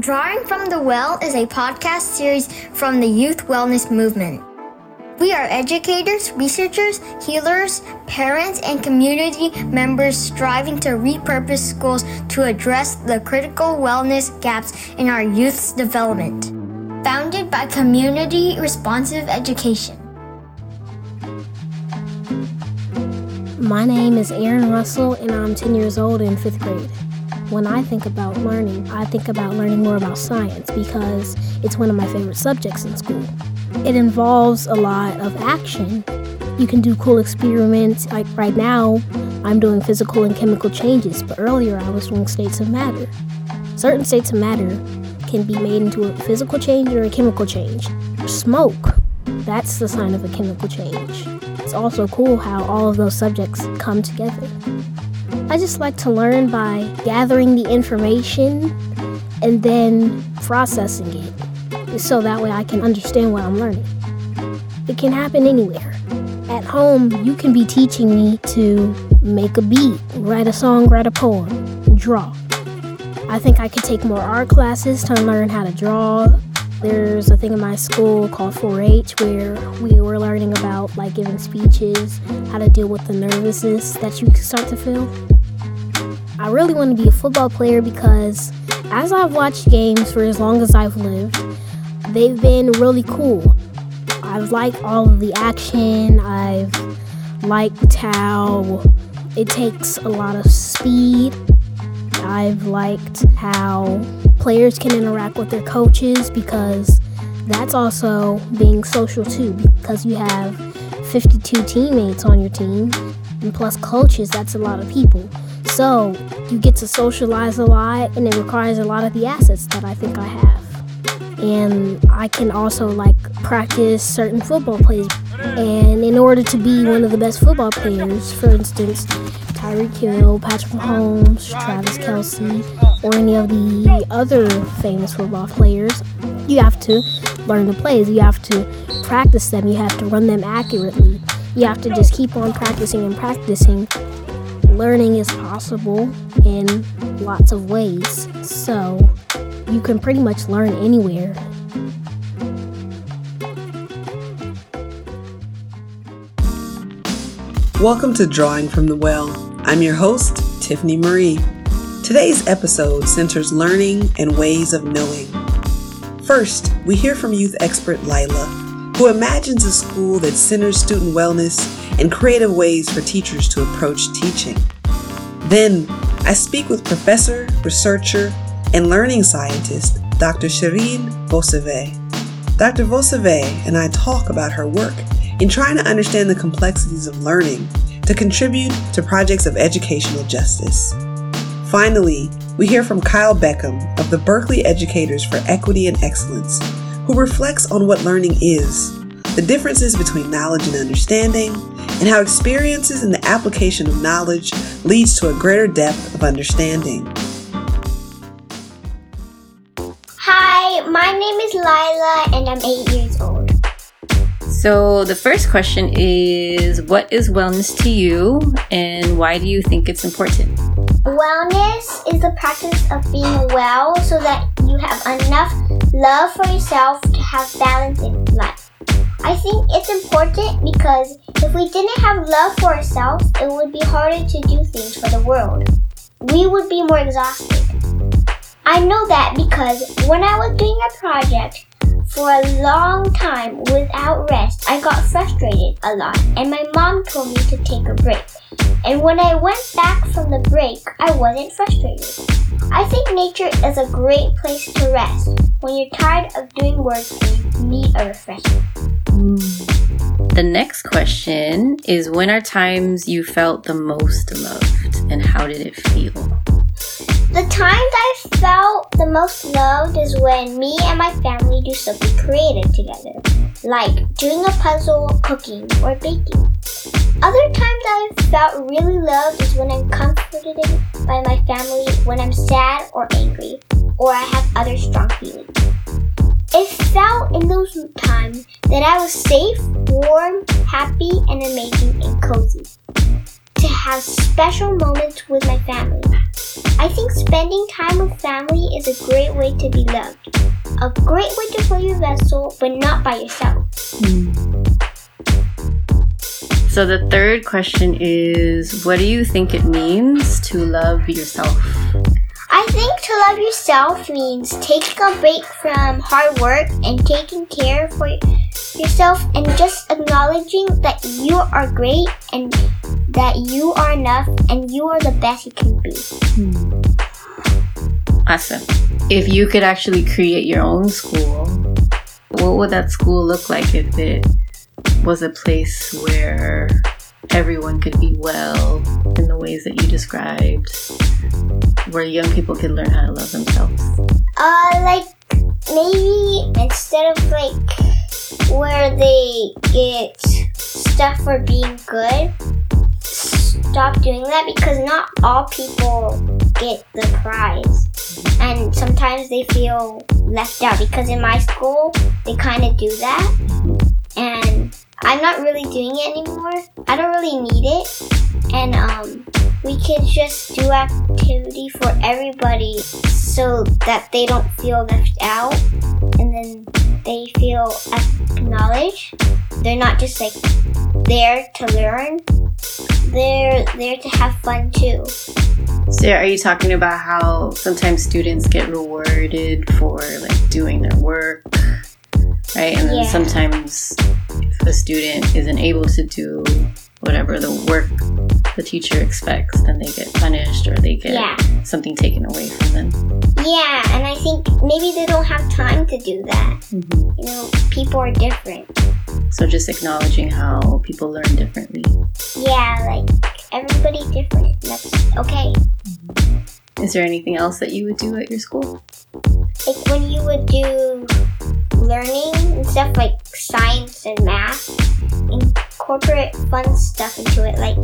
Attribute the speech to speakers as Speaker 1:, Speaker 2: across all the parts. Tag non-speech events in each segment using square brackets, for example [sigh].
Speaker 1: Drawing from the Well is a podcast series from the Youth Wellness Movement. We are educators, researchers, healers, parents, and community members striving to repurpose schools to address the critical wellness gaps in our youth's development. Founded by Community Responsive Education.
Speaker 2: My name is Aaron Russell, and I'm 10 years old in fifth grade. When I think about learning, I think about learning more about science because it's one of my favorite subjects in school. It involves a lot of action. You can do cool experiments. Like right now, I'm doing physical and chemical changes, but earlier I was doing states of matter. Certain states of matter can be made into a physical change or a chemical change. Smoke, that's the sign of a chemical change. It's also cool how all of those subjects come together. I just like to learn by gathering the information and then processing it so that way I can understand what I'm learning. It can happen anywhere. At home, you can be teaching me to make a beat, write a song, write a poem, draw. I think I could take more art classes to learn how to draw. There's a thing in my school called 4 H where we were learning about like giving speeches, how to deal with the nervousness that you start to feel. I really want to be a football player because as I've watched games for as long as I've lived, they've been really cool. I've liked all of the action, I've liked how it takes a lot of speed. I've liked how players can interact with their coaches because that's also being social too, because you have 52 teammates on your team, and plus coaches, that's a lot of people. So you get to socialize a lot, and it requires a lot of the assets that I think I have. And I can also like practice certain football plays. And in order to be one of the best football players, for instance, Tyreek Hill, Patrick Mahomes, Travis Kelce, or any of the other famous football players, you have to learn the plays. You have to practice them. You have to run them accurately. You have to just keep on practicing and practicing learning is possible in lots of ways. So you can pretty much learn anywhere.
Speaker 3: Welcome to Drawing from the Well. I'm your host, Tiffany Marie. Today's episode centers learning and ways of knowing. First, we hear from youth expert Lila, who imagines a school that centers student wellness and creative ways for teachers to approach teaching. Then, I speak with professor, researcher, and learning scientist Dr. Shirin Vossoughi. Dr. Vossoughi and I talk about her work in trying to understand the complexities of learning to contribute to projects of educational justice. Finally, we hear from Kyle Beckham of the Berkeley Educators for Equity and Excellence, who reflects on what learning is, the differences between knowledge and understanding, and how experiences in the application of knowledge leads to a greater depth of understanding.
Speaker 1: Hi, my name is Lila and I'm eight years old.
Speaker 4: So, the first question is What is wellness to you and why do you think it's important?
Speaker 1: Wellness is the practice of being well so that you have enough love for yourself to have balance in life. I think it's important because if we didn't have love for ourselves, it would be harder to do things for the world. We would be more exhausted. I know that because when I was doing a project for a long time without rest, I got frustrated a lot, and my mom told me to take a break. And when I went back from the break, I wasn't frustrated. I think nature is a great place to rest when you're tired of doing work and need a refreshment.
Speaker 4: The next question is When are times you felt the most loved and how did it feel?
Speaker 1: The times I felt the most loved is when me and my family do something creative together, like doing a puzzle, cooking, or baking. Other times I felt really loved is when I'm comforted by my family when I'm sad or angry, or I have other strong feelings. It felt in those times that I was safe, warm, happy, and amazing and cozy. To have special moments with my family. I think spending time with family is a great way to be loved. A great way to fill your vessel, but not by yourself.
Speaker 4: So the third question is what do you think it means to love yourself?
Speaker 1: I think to love yourself means taking a break from hard work and taking care for yourself and just acknowledging that you are great and that you are enough and you are the best you can be. Hmm.
Speaker 4: Awesome. If you could actually create your own school, what would that school look like if it was a place where everyone could be well in the ways that you described, where young people can learn how to love themselves?
Speaker 1: Uh, like maybe instead of like where they get stuff for being good, stop doing that because not all people get the prize. And sometimes they feel left out because in my school, they kind of do that. And I'm not really doing it anymore. I don't really need it. And um, we could just do activity for everybody so that they don't feel left out and then they feel acknowledged. They're not just like there to learn. They're there to have fun too.
Speaker 4: So are you talking about how sometimes students get rewarded for like doing their work? Right? And then
Speaker 1: Yeah.
Speaker 4: sometimes if a student isn't able to do whatever the work the teacher expects, then they get punished or they get
Speaker 1: Yeah.
Speaker 4: something taken away from them.
Speaker 1: Yeah, and I think maybe they don't have time to do that. Mm-hmm. You know, people are different.
Speaker 4: So just acknowledging how people learn differently.
Speaker 1: Yeah, like everybody's different. That's okay. Mm-hmm.
Speaker 4: Is there anything else that you would do at your school?
Speaker 1: Like when you would do learning and stuff like science and math, incorporate fun stuff into it. Like,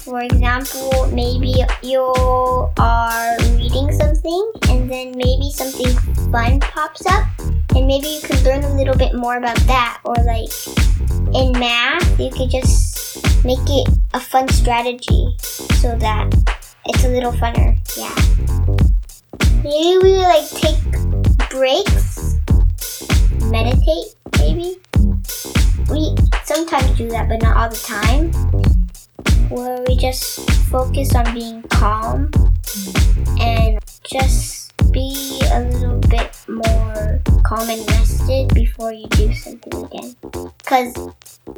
Speaker 1: for example, maybe you are reading something and then maybe something fun pops up, and maybe you could learn a little bit more about that. Or, like, in math, you could just make it a fun strategy so that it's a little funner. Yeah. Maybe we like take breaks, meditate, maybe. We sometimes do that, but not all the time. Where we just focus on being calm and just be a little bit more calm and rested before you do something again. Because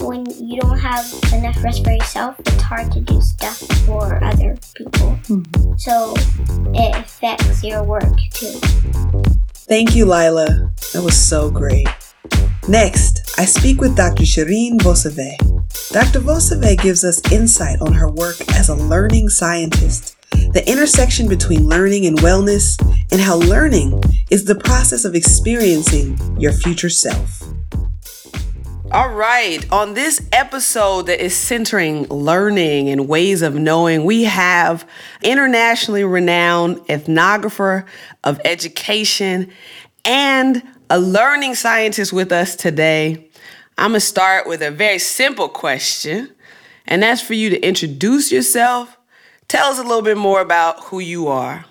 Speaker 1: when you don't have enough rest for yourself, it's hard to do stuff for other people. Hmm. So it affects your work too.
Speaker 5: Thank you, Lila. That was so great. Next, I speak with Dr. Shirin Vossoughi. Dr. Vossoughi gives us insight on her work as a learning scientist, the intersection between learning and wellness, and how learning is the process of experiencing your future self. All right, on this episode that is centering learning and ways of knowing, we have internationally renowned ethnographer of education and a learning scientist with us today. I'm gonna start with a very simple question, and that's for you to introduce yourself. Tell us a little bit more about who you are.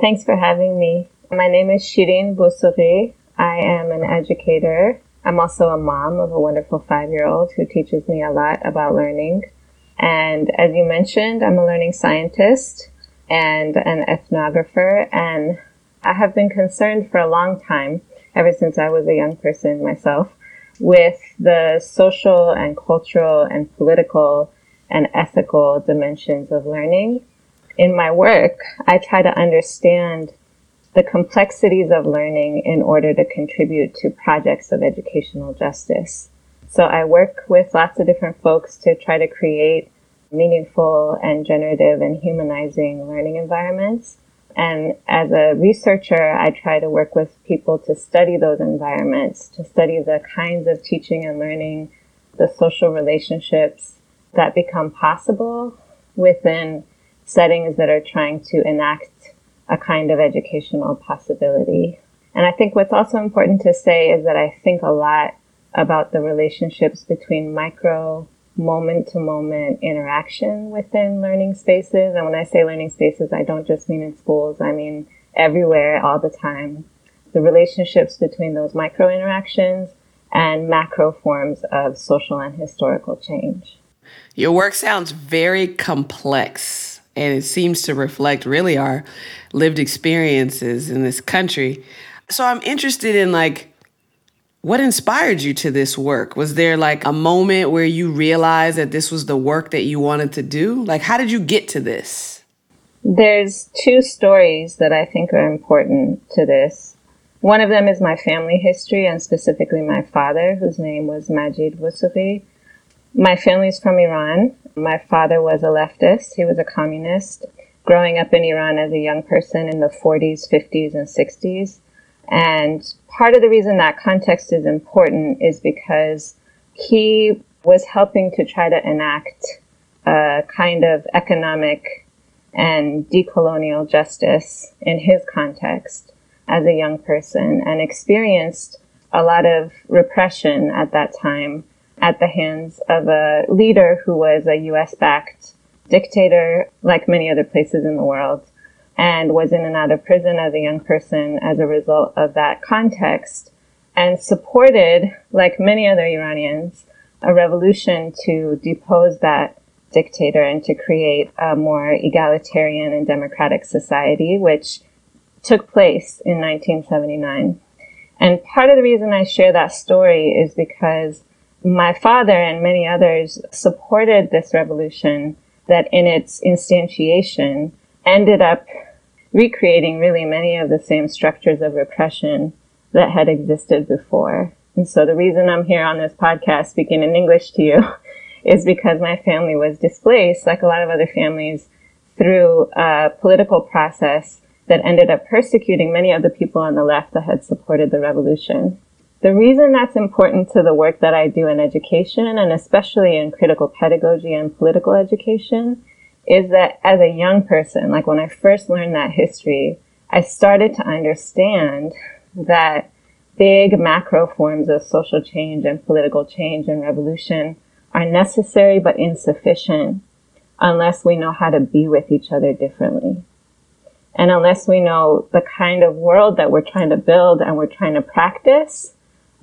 Speaker 6: Thanks for having me. My name is Shirin Vossoughi. I am an educator. I'm also a mom of a wonderful five year old who teaches me a lot about learning. And as you mentioned, I'm a learning scientist and an ethnographer. And I have been concerned for a long time, ever since I was a young person myself, with the social and cultural and political and ethical dimensions of learning. In my work, I try to understand the complexities of learning in order to contribute to projects of educational justice. So I work with lots of different folks to try to create meaningful and generative and humanizing learning environments. And as a researcher, I try to work with people to study those environments, to study the kinds of teaching and learning, the social relationships that become possible within settings that are trying to enact a kind of educational possibility. And I think what's also important to say is that I think a lot about the relationships between micro, moment to moment interaction within learning spaces. And when I say learning spaces, I don't just mean in schools, I mean everywhere, all the time. The relationships between those micro interactions and macro forms of social and historical change.
Speaker 5: Your work sounds very complex and it seems to reflect really our lived experiences in this country. So I'm interested in like what inspired you to this work? Was there like a moment where you realized that this was the work that you wanted to do? Like how did you get to this?
Speaker 6: There's two stories that I think are important to this. One of them is my family history and specifically my father, whose name was Majid Vossoughi. My family's from Iran. My father was a leftist. He was a communist. Growing up in Iran as a young person in the 40s, 50s, and 60s. And part of the reason that context is important is because he was helping to try to enact a kind of economic and decolonial justice in his context as a young person and experienced a lot of repression at that time at the hands of a leader who was a US backed dictator, like many other places in the world, and was in and out of prison as a young person as a result of that context, and supported, like many other Iranians, a revolution to depose that dictator and to create a more egalitarian and democratic society, which took place in 1979. And part of the reason I share that story is because my father and many others supported this revolution that in its instantiation ended up recreating really many of the same structures of repression that had existed before. And so the reason I'm here on this podcast speaking in English to you [laughs] is because my family was displaced, like a lot of other families, through a political process that ended up persecuting many of the people on the left that had supported the revolution. The reason that's important to the work that I do in education and especially in critical pedagogy and political education is that as a young person, like when I first learned that history, I started to understand that big macro forms of social change and political change and revolution are necessary but insufficient unless we know how to be with each other differently. And unless we know the kind of world that we're trying to build and we're trying to practice,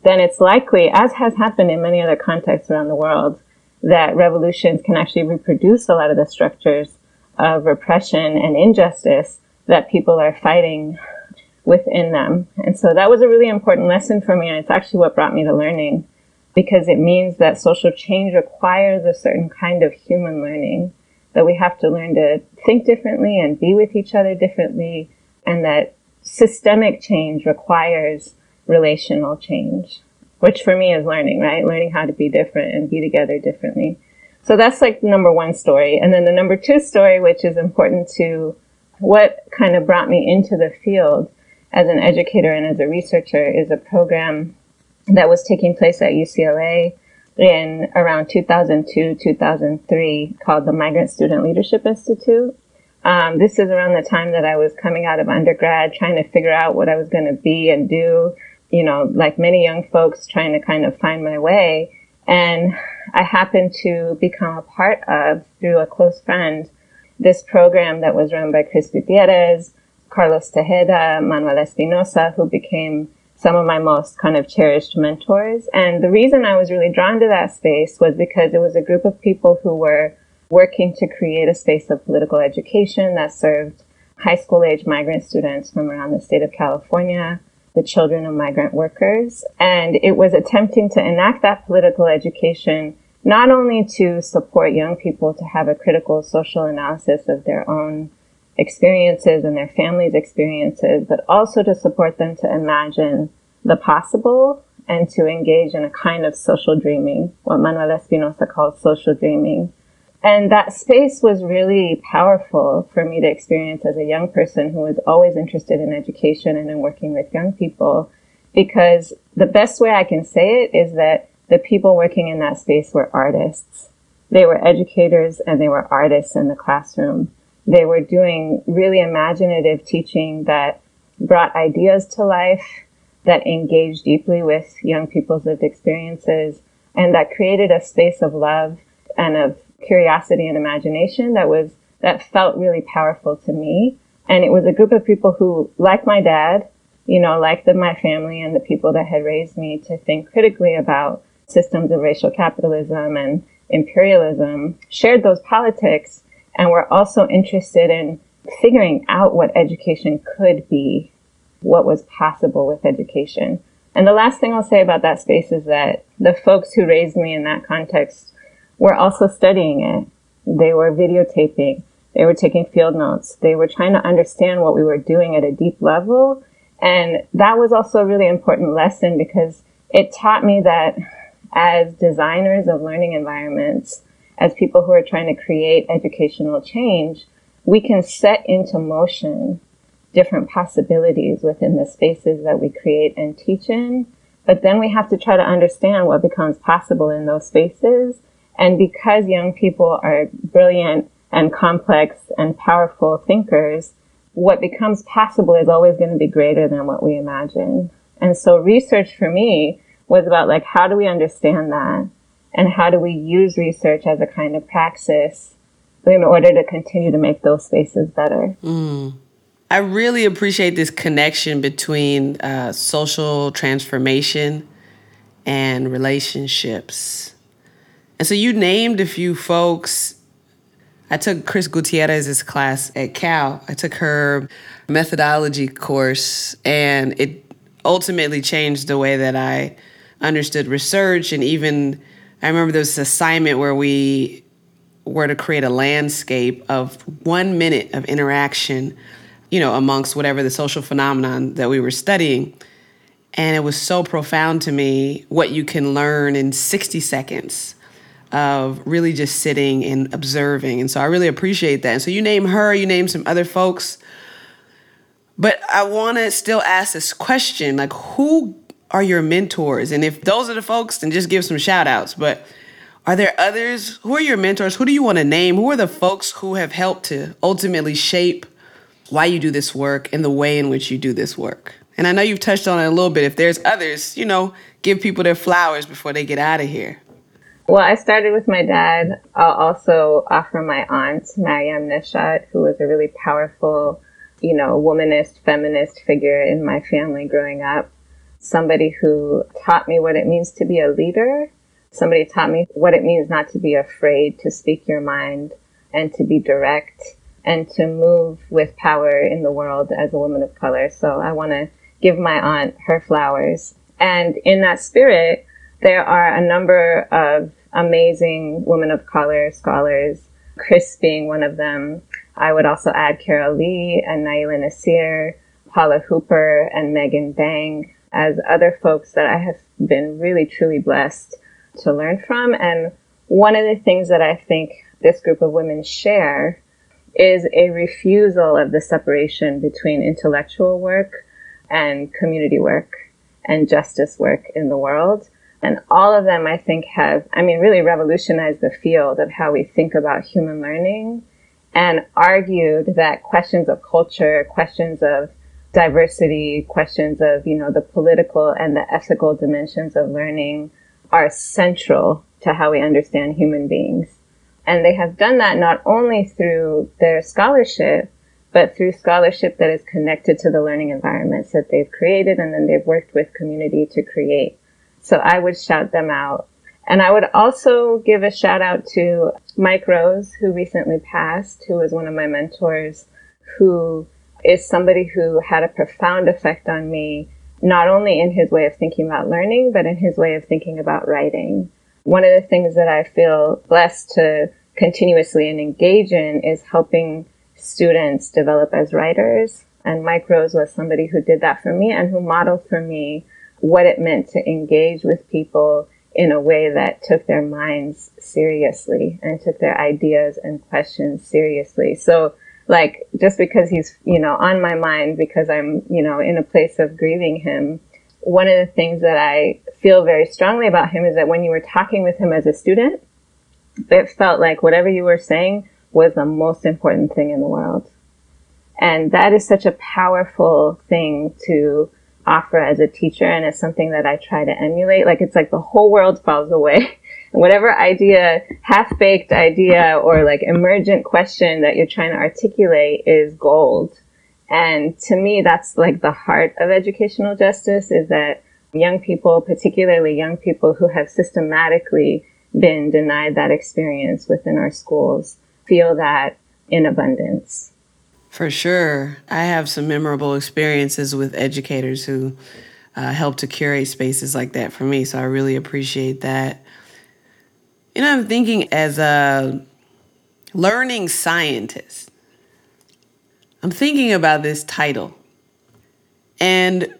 Speaker 6: then it's likely, as has happened in many other contexts around the world, that revolutions can actually reproduce a lot of the structures of repression and injustice that people are fighting within them. And so that was a really important lesson for me. And it's actually what brought me to learning because it means that social change requires a certain kind of human learning that we have to learn to think differently and be with each other differently and that systemic change requires relational change, which for me is learning, right? Learning how to be different and be together differently. So that's like the number one story. And then the number two story, which is important to what kind of brought me into the field as an educator and as a researcher is a program that was taking place at UCLA in around 2002, 2003 called the Migrant Student Leadership Institute. Um, this is around the time that I was coming out of undergrad, trying to figure out what I was going to be and do you know, like many young folks trying to kind of find my way. And I happened to become a part of, through a close friend, this program that was run by Kris Gutierrez, Carlos Tejeda, Manuel Espinoza, who became some of my most kind of cherished mentors. And the reason I was really drawn to that space was because it was a group of people who were working to create a space of political education that served high school age migrant students from around the state of California the children of migrant workers. And it was attempting to enact that political education not only to support young people to have a critical social analysis of their own experiences and their families' experiences, but also to support them to imagine the possible and to engage in a kind of social dreaming, what Manuel Espinoza calls social dreaming, and that space was really powerful for me to experience as a young person who was always interested in education and in working with young people. Because the best way I can say it is that the people working in that space were artists. They were educators and they were artists in the classroom. They were doing really imaginative teaching that brought ideas to life, that engaged deeply with young people's lived experiences, and that created a space of love and of curiosity and imagination that was that felt really powerful to me. And it was a group of people who, like my dad, you know, like the, my family and the people that had raised me to think critically about systems of racial capitalism and imperialism, shared those politics and were also interested in figuring out what education could be, what was possible with education. And the last thing I'll say about that space is that the folks who raised me in that context were also studying it. They were videotaping. They were taking field notes. They were trying to understand what we were doing at a deep level. And that was also a really important lesson because it taught me that as designers of learning environments, as people who are trying to create educational change, we can set into motion different possibilities within the spaces that we create and teach in. But then we have to try to understand what becomes possible in those spaces. And because young people are brilliant and complex and powerful thinkers, what becomes possible is always going to be greater than what we imagine. And so research for me was about like, how do we understand that? And how do we use research as a kind of praxis in order to continue to make those spaces better?
Speaker 5: Mm. I really appreciate this connection between uh, social transformation and relationships. And so you named a few folks. I took Kris Gutierrez's class at Cal. I took her methodology course, and it ultimately changed the way that I understood research. And even I remember there was this assignment where we were to create a landscape of one minute of interaction you know, amongst whatever the social phenomenon that we were studying. And it was so profound to me what you can learn in 60 seconds of really just sitting and observing. And so I really appreciate that. And so you name her, you name some other folks. But I want to still ask this question like, who are your mentors? And if those are the folks, then just give some shout outs. But are there others? Who are your mentors? Who do you want to name? Who are the folks who have helped to ultimately shape why you do this work and the way in which you do this work. And I know you've touched on it a little bit. If there's others, you know, give people their flowers before they get out of here.
Speaker 6: Well, I started with my dad. I'll also offer my aunt, Mariam Neshat, who was a really powerful, you know, womanist, feminist figure in my family growing up. Somebody who taught me what it means to be a leader. Somebody taught me what it means not to be afraid to speak your mind and to be direct and to move with power in the world as a woman of color. So I want to give my aunt her flowers. And in that spirit, there are a number of amazing women of color scholars, Kris being one of them. I would also add Carol Lee and Naila Nasir, Paula Hooper and Megan Bang as other folks that I have been really truly blessed to learn from. And one of the things that I think this group of women share is a refusal of the separation between intellectual work and community work and justice work in the world. And all of them, I think, have, I mean, really revolutionized the field of how we think about human learning and argued that questions of culture, questions of diversity, questions of, you know, the political and the ethical dimensions of learning are central to how we understand human beings. And they have done that not only through their scholarship, but through scholarship that is connected to the learning environments that they've created and then they've worked with community to create. So I would shout them out. And I would also give a shout out to Mike Rose, who recently passed, who was one of my mentors, who is somebody who had a profound effect on me, not only in his way of thinking about learning, but in his way of thinking about writing. One of the things that I feel blessed to continuously and engage in is helping students develop as writers. And Mike Rose was somebody who did that for me and who modeled for me what it meant to engage with people in a way that took their minds seriously and took their ideas and questions seriously. So like just because he's, you know, on my mind because I'm, you know, in a place of grieving him, one of the things that I feel very strongly about him is that when you were talking with him as a student, it felt like whatever you were saying was the most important thing in the world. And that is such a powerful thing to offer as a teacher. And it's something that I try to emulate. Like it's like the whole world falls away [laughs] whatever idea, half baked idea or like emergent question that you're trying to articulate is gold. And to me, that's like the heart of educational justice is that young people, particularly young people who have systematically been denied that experience within our schools, feel that in abundance.
Speaker 5: For sure. I have some memorable experiences with educators who uh, help to curate spaces like that for me. So I really appreciate that. You know, I'm thinking as a learning scientist, I'm thinking about this title. And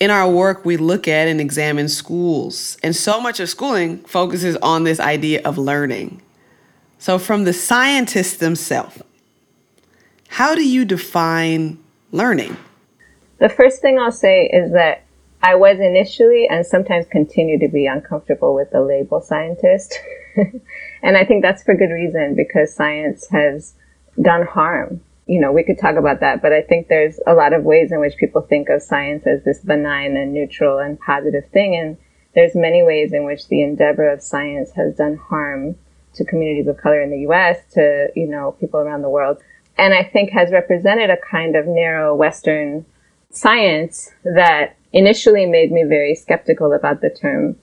Speaker 5: in our work, we look at and examine schools. And so much of schooling focuses on this idea of learning. So, from the scientists themselves, how do you define learning?
Speaker 6: The first thing I'll say is that I was initially and sometimes continue to be uncomfortable with the label scientist. [laughs] and I think that's for good reason because science has done harm. You know, we could talk about that, but I think there's a lot of ways in which people think of science as this benign and neutral and positive thing. And there's many ways in which the endeavor of science has done harm to communities of color in the US, to, you know, people around the world. And I think has represented a kind of narrow Western science that initially made me very skeptical about the term.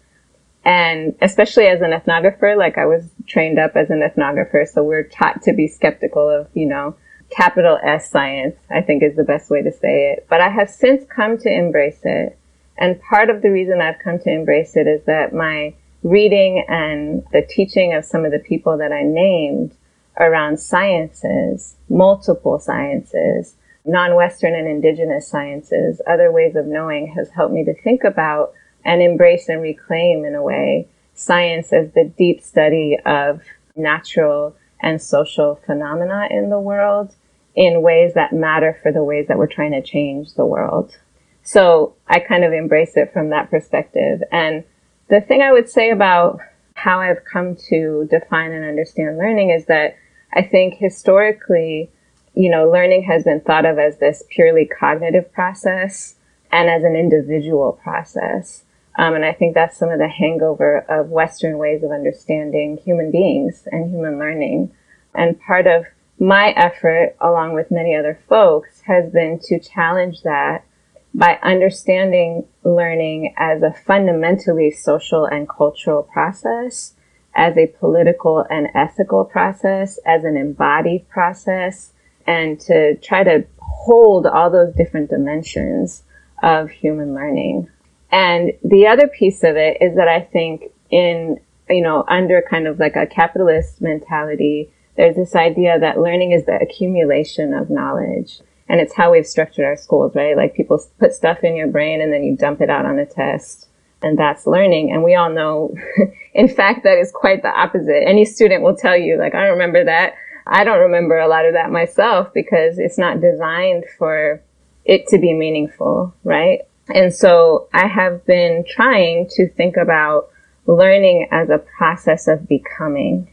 Speaker 6: And especially as an ethnographer, like I was trained up as an ethnographer, so we're taught to be skeptical of, you know, capital S science, I think is the best way to say it. But I have since come to embrace it. And part of the reason I've come to embrace it is that my reading and the teaching of some of the people that I named around sciences, multiple sciences, non-Western and indigenous sciences, other ways of knowing has helped me to think about and embrace and reclaim in a way science as the deep study of natural and social phenomena in the world in ways that matter for the ways that we're trying to change the world. So I kind of embrace it from that perspective. And the thing I would say about how I've come to define and understand learning is that I think historically you know, learning has been thought of as this purely cognitive process and as an individual process. Um, and I think that's some of the hangover of Western ways of understanding human beings and human learning. And part of my effort, along with many other folks, has been to challenge that by understanding learning as a fundamentally social and cultural process, as a political and ethical process, as an embodied process, and to try to hold all those different dimensions of human learning. And the other piece of it is that I think in, you know, under kind of like a capitalist mentality, there's this idea that learning is the accumulation of knowledge. And it's how we've structured our schools, right? Like people put stuff in your brain and then you dump it out on a test. And that's learning. And we all know, [laughs] in fact, that is quite the opposite. Any student will tell you, like, I don't remember that I don't remember a lot of that myself because it's not designed for it to be meaningful, right? And so I have been trying to think about learning as a process of becoming,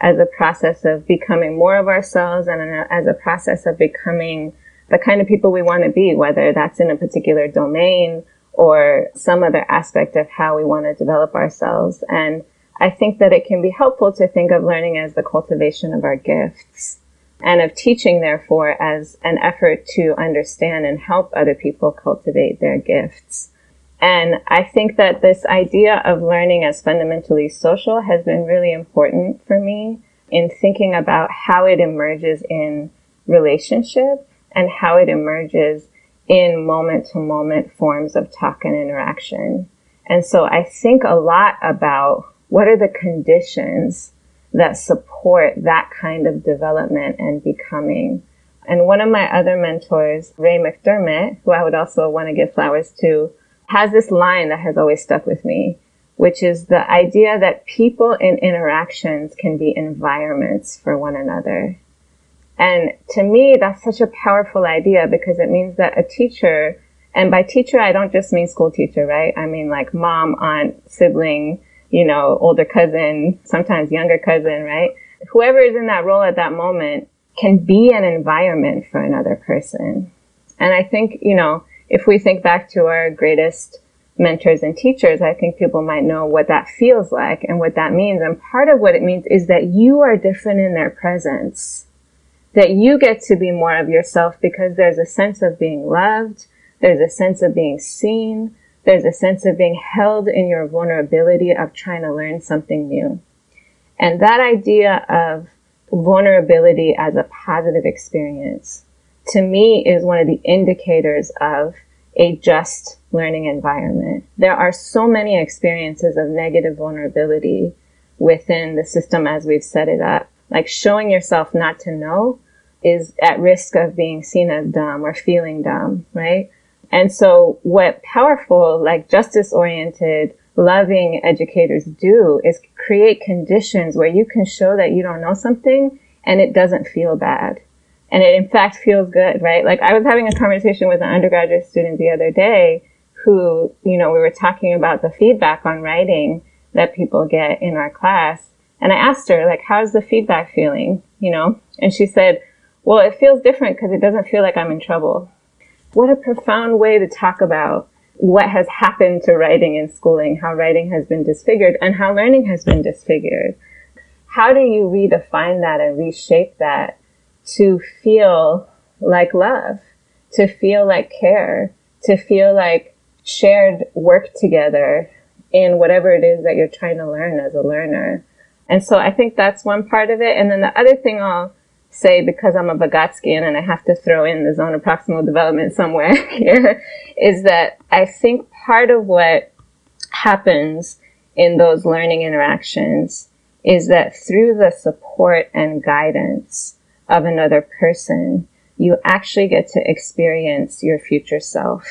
Speaker 6: as a process of becoming more of ourselves and as a process of becoming the kind of people we want to be, whether that's in a particular domain or some other aspect of how we want to develop ourselves. And I think that it can be helpful to think of learning as the cultivation of our gifts and of teaching, therefore, as an effort to understand and help other people cultivate their gifts. And I think that this idea of learning as fundamentally social has been really important for me in thinking about how it emerges in relationship and how it emerges in moment to moment forms of talk and interaction. And so I think a lot about what are the conditions that support that kind of development and becoming? And one of my other mentors, Ray McDermott, who I would also want to give flowers to, has this line that has always stuck with me, which is the idea that people in interactions can be environments for one another. And to me, that's such a powerful idea because it means that a teacher, and by teacher, I don't just mean school teacher, right? I mean like mom, aunt, sibling, you know, older cousin, sometimes younger cousin, right? Whoever is in that role at that moment can be an environment for another person. And I think, you know, if we think back to our greatest mentors and teachers, I think people might know what that feels like and what that means. And part of what it means is that you are different in their presence, that you get to be more of yourself because there's a sense of being loved. There's a sense of being seen. There's a sense of being held in your vulnerability of trying to learn something new. And that idea of vulnerability as a positive experience to me is one of the indicators of a just learning environment. There are so many experiences of negative vulnerability within the system as we've set it up. Like showing yourself not to know is at risk of being seen as dumb or feeling dumb, right? And so what powerful, like justice oriented, loving educators do is create conditions where you can show that you don't know something and it doesn't feel bad and it in fact feels good, right? Like I was having a conversation with an undergraduate student the other day who, you know, we were talking about the feedback on writing that people get in our class. And I asked her, like, how's the feedback feeling? You know? And she said, well, it feels different because it doesn't feel like I'm in trouble. What a profound way to talk about what has happened to writing in schooling, how writing has been disfigured and how learning has been disfigured. How do you redefine that and reshape that to feel like love, to feel like care, to feel like shared work together in whatever it is that you're trying to learn as a learner. And so I think that's one part of it. And then the other thing I'll say, because I'm a Vygotskian and I have to throw in the zone of proximal development somewhere [laughs] here, is that I think part of what happens in those learning interactions is that through the support and guidance of another person, you actually get to experience your future self.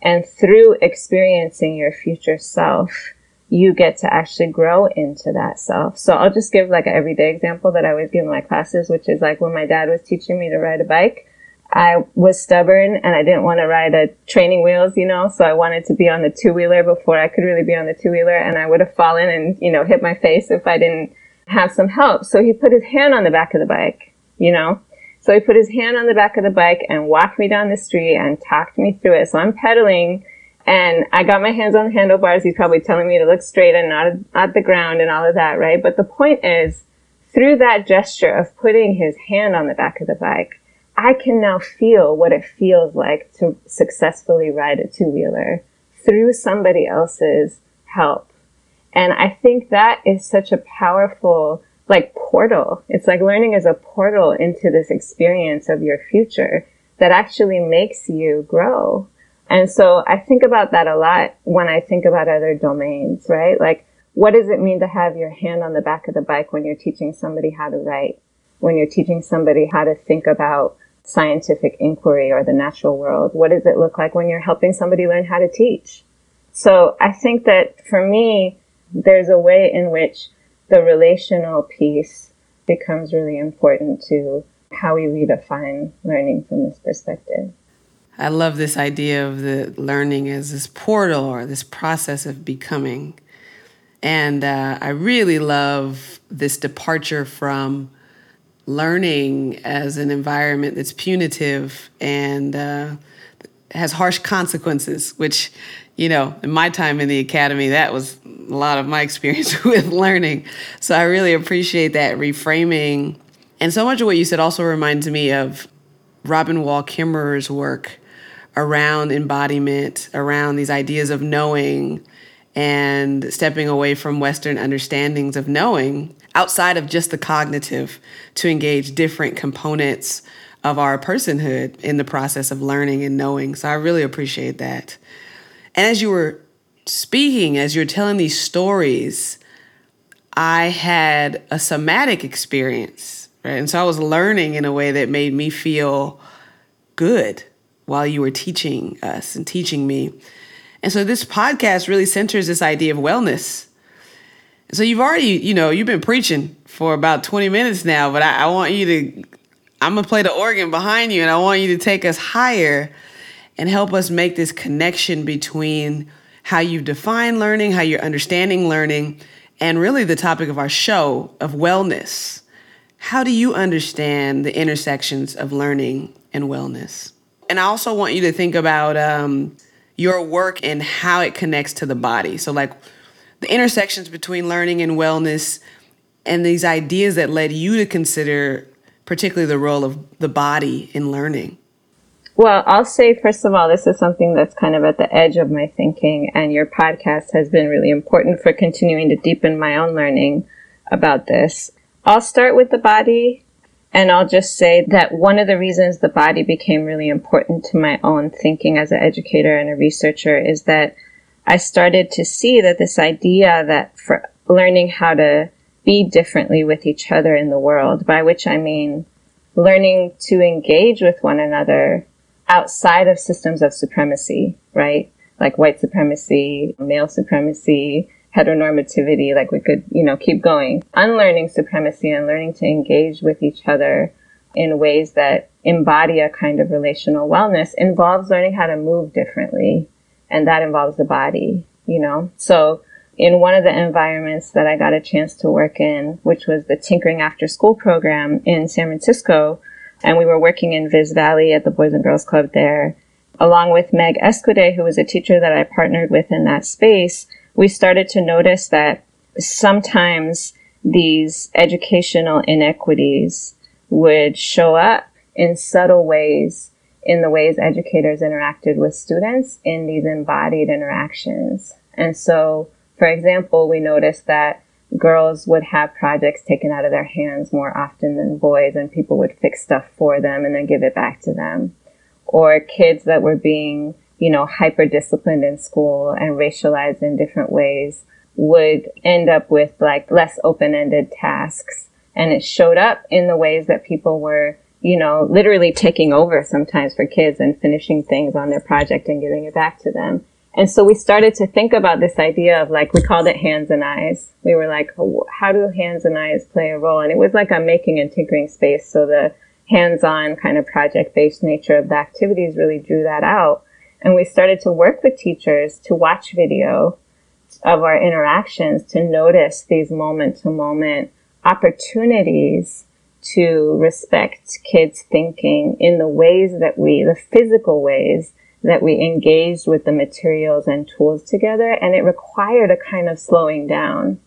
Speaker 6: And through experiencing your future self, you get to actually grow into that self. So I'll just give like an everyday example that I always give in my classes, which is like when my dad was teaching me to ride a bike, I was stubborn and I didn't want to ride a training wheels, you know, so I wanted to be on the two wheeler before I could really be on the two wheeler and I would have fallen and, you know, hit my face if I didn't have some help. So he put his hand on the back of the bike you know? So he put his hand on the back of the bike and walked me down the street and talked me through it. So I'm pedaling and I got my hands on the handlebars. He's probably telling me to look straight and not at the ground and all of that, right? But the point is, through that gesture of putting his hand on the back of the bike, I can now feel what it feels like to successfully ride a two wheeler through somebody else's help. And I think that is such a powerful like portal. It's like learning is a portal into this experience of your future that actually makes you grow. And so I think about that a lot when I think about other domains, right? Like, what does it mean to have your hand on the back of the bike when you're teaching somebody how to write? When you're teaching somebody how to think about scientific inquiry or the natural world? What does it look like when you're helping somebody learn how to teach? So I think that for me, there's a way in which the relational piece becomes really important to how we redefine learning from this perspective.
Speaker 5: I love this idea of the learning as this portal or this process of becoming. And uh, I really love this departure from learning as an environment that's punitive and uh, has harsh consequences, which you know, in my time in the academy, that was a lot of my [laughs] experience with learning. So I really appreciate that reframing. And so much of what you said also reminds me of Robin Wall Kimmerer's work around embodiment, around these ideas of knowing and stepping away from Western understandings of knowing outside of just the cognitive to engage different components of our personhood in the process of learning and knowing. So I really appreciate that. And as you were speaking, as you're telling these stories, I had a somatic experience, right? And so I was learning in a way that made me feel good while you were teaching us and teaching me. And so this podcast really centers this idea of wellness. So you've already, you know, you've been preaching for about 20 minutes now, but I, I want you to, I'm gonna play the organ behind you and I want you to take us higher and help us make this connection between how you define learning, how you're understanding learning, and really the topic of our show of wellness. How do you understand the intersections of learning and wellness? And I also want you to think about, um, your work and how it connects to the body. So, like the intersections between learning and wellness and these ideas that led you to consider, particularly the role of the body in learning.
Speaker 6: Well, I'll say, first of all, this is something that's kind of at the edge of my thinking, and your podcast has been really important for continuing to deepen my own learning about this. I'll start with the body, and I'll just say that one of the reasons the body became really important to my own thinking as an educator and a researcher is that I started to see that this idea that for learning how to be differently with each other in the world, by which I mean learning to engage with one another outside of systems of supremacy, right? Like white supremacy, male supremacy, heteronormativity, like we could, you know, keep going. Unlearning supremacy and learning to engage with each other in ways that embody a kind of relational wellness involves learning how to move differently. And that involves the body, you know? So in one of the environments that I got a chance to work in, which was the Tinkering After School program in San Francisco, and we were working in Viz Valley at the Boys and Girls Club there. Along with Meg Escude, who was a teacher that I partnered with in that space, we started to notice that sometimes these educational inequities would show up in subtle ways in the ways educators interacted with students in these embodied interactions. And so, for example, we noticed that girls would have projects taken out of their hands more often than boys and people would fix stuff for them and then give it back to them. Or kids that were being, you know, hyper disciplined in school and racialized in different ways would end up with like less open-ended tasks. And it showed up in the ways that people were, you know, literally taking over sometimes for kids and finishing things on their project and giving it back to them. And so we started to think about this idea of like, we called it hands and eyes. We were like, how do hands and eyes play a role? And it was like a making and tinkering space. So the hands-on kind of project-based nature of the activities really drew that out. And we started to work with teachers to watch video of our interactions to notice these moment to moment opportunities to respect kids thinking in the ways that we, the physical ways that we engaged with the materials and tools together. And it required a kind of slowing down.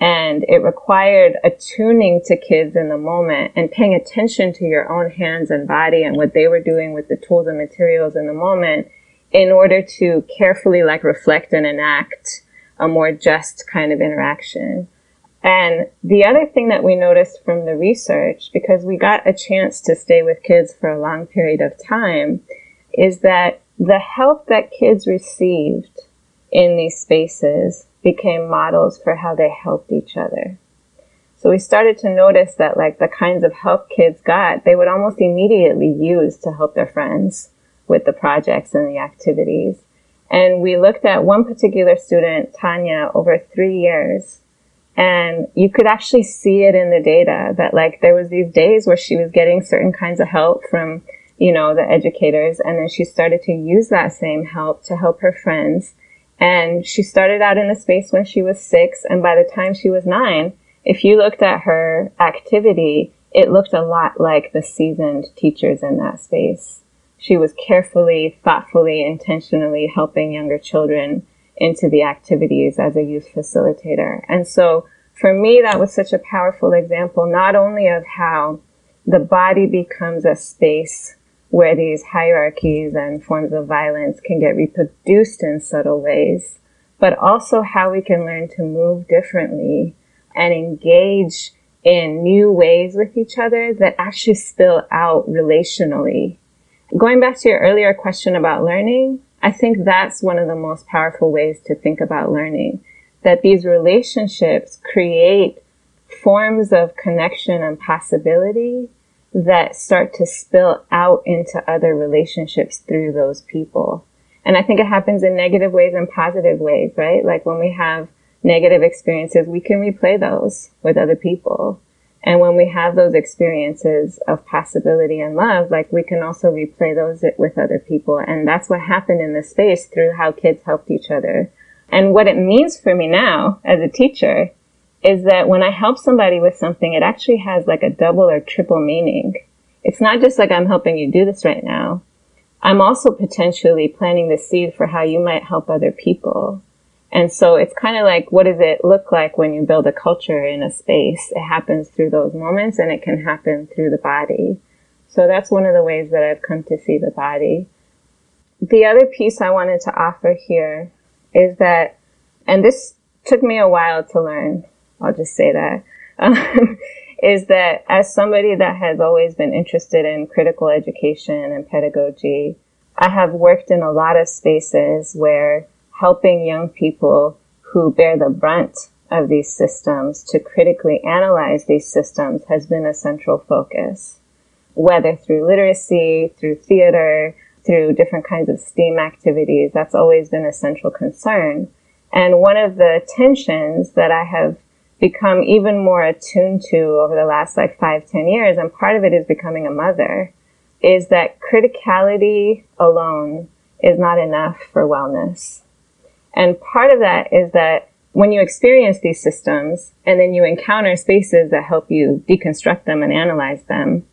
Speaker 6: And it required attuning to kids in the moment and paying attention to your own hands and body and what they were doing with the tools and materials in the moment in order to carefully like reflect and enact a more just kind of interaction. And the other thing that we noticed from the research, because we got a chance to stay with kids for a long period of time, is that the help that kids received in these spaces became models for how they helped each other. So we started to notice that like the kinds of help kids got, they would almost immediately use to help their friends with the projects and the activities. And we looked at one particular student, Tanya, over three years. And you could actually see it in the data that like there was these days where she was getting certain kinds of help from you know, the educators. And then she started to use that same help to help her friends. And she started out in the space when she was six. And by the time she was nine, if you looked at her activity, it looked a lot like the seasoned teachers in that space. She was carefully, thoughtfully, intentionally helping younger children into the activities as a youth facilitator. And so for me, that was such a powerful example, not only of how the body becomes a space where these hierarchies and forms of violence can get reproduced in subtle ways, but also how we can learn to move differently and engage in new ways with each other that actually spill out relationally. Going back to your earlier question about learning, I think that's one of the most powerful ways to think about learning. That these relationships create forms of connection and possibility that start to spill out into other relationships through those people. And I think it happens in negative ways and positive ways, right? Like when we have negative experiences, we can replay those with other people. And when we have those experiences of possibility and love, like we can also replay those with other people. And that's what happened in this space through how kids helped each other. And what it means for me now as a teacher is that when I help somebody with something, it actually has like a double or triple meaning. It's not just like I'm helping you do this right now. I'm also potentially planting the seed for how you might help other people. And so it's kind of like, what does it look like when you build a culture in a space? It happens through those moments and it can happen through the body. So that's one of the ways that I've come to see the body. The other piece I wanted to offer here is that, and this took me a while to learn. I'll just say that. Um, [laughs] is that as somebody that has always been interested in critical education and pedagogy, I have worked in a lot of spaces where helping young people who bear the brunt of these systems to critically analyze these systems has been a central focus, whether through literacy, through theater, through different kinds of STEAM activities. That's always been a central concern. And one of the tensions that I have become even more attuned to over the last like five, ten years, and part of it is becoming a mother, is that criticality alone is not enough for wellness. And part of that is that when you experience these systems and then you encounter spaces that help you deconstruct them and analyze them,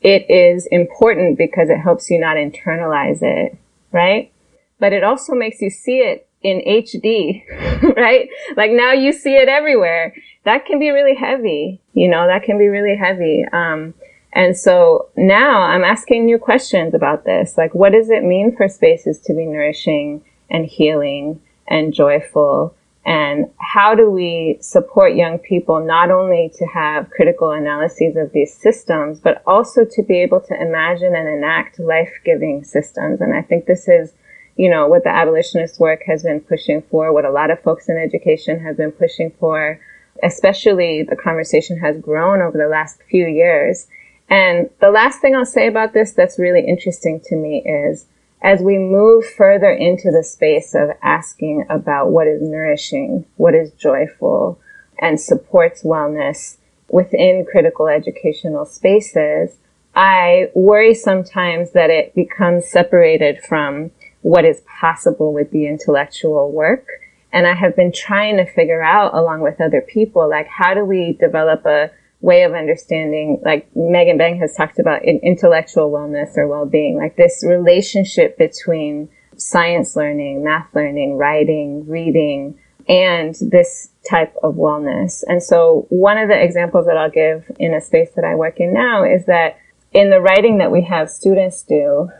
Speaker 6: it is important because it helps you not internalize it, right? But it also makes you see it in HD, [laughs] right? Like now you see it everywhere. That can be really heavy, you know, that can be really heavy. Um, and so now I'm asking new questions about this. Like, what does it mean for spaces to be nourishing and healing and joyful? And how do we support young people not only to have critical analyses of these systems, but also to be able to imagine and enact life giving systems? And I think this is you know, what the abolitionist work has been pushing for, what a lot of folks in education have been pushing for, especially the conversation has grown over the last few years. And the last thing I'll say about this that's really interesting to me is as we move further into the space of asking about what is nourishing, what is joyful, and supports wellness within critical educational spaces, I worry sometimes that it becomes separated from what is possible with the intellectual work. And I have been trying to figure out along with other people, like how do we develop a way of understanding, like Megan Bang has talked about intellectual wellness or well-being, like this relationship between science learning, math learning, writing, reading, and this type of wellness. And so one of the examples that I'll give in a space that I work in now is that in the writing that we have students do,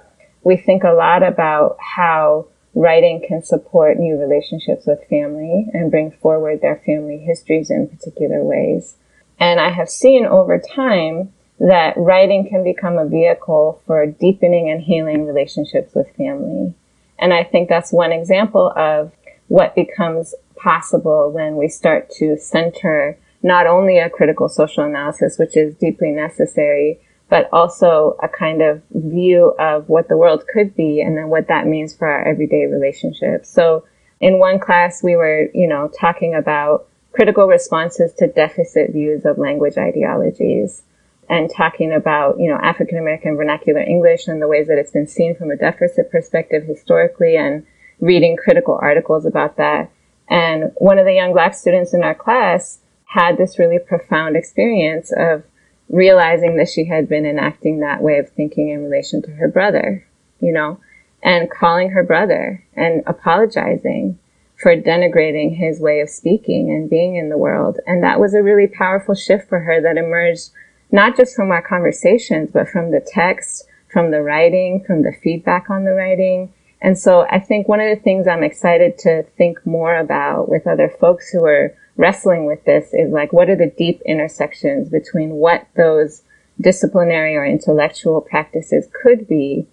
Speaker 6: we think a lot about how writing can support new relationships with family and bring forward their family histories in particular ways. And I have seen over time that writing can become a vehicle for deepening and healing relationships with family. And I think that's one example of what becomes possible when we start to center not only a critical social analysis, which is deeply necessary, but also a kind of view of what the world could be and then what that means for our everyday relationships. So in one class, we were, you know, talking about critical responses to deficit views of language ideologies and talking about, you know, African American vernacular English and the ways that it's been seen from a deficit perspective historically and reading critical articles about that. And one of the young black students in our class had this really profound experience of realizing that she had been enacting that way of thinking in relation to her brother, you know, and calling her brother and apologizing for denigrating his way of speaking and being in the world. And that was a really powerful shift for her that emerged not just from our conversations, but from the text, from the writing, from the feedback on the writing. And so I think one of the things I'm excited to think more about with other folks who are wrestling with this is like, what are the deep intersections between what those disciplinary or intellectual practices could be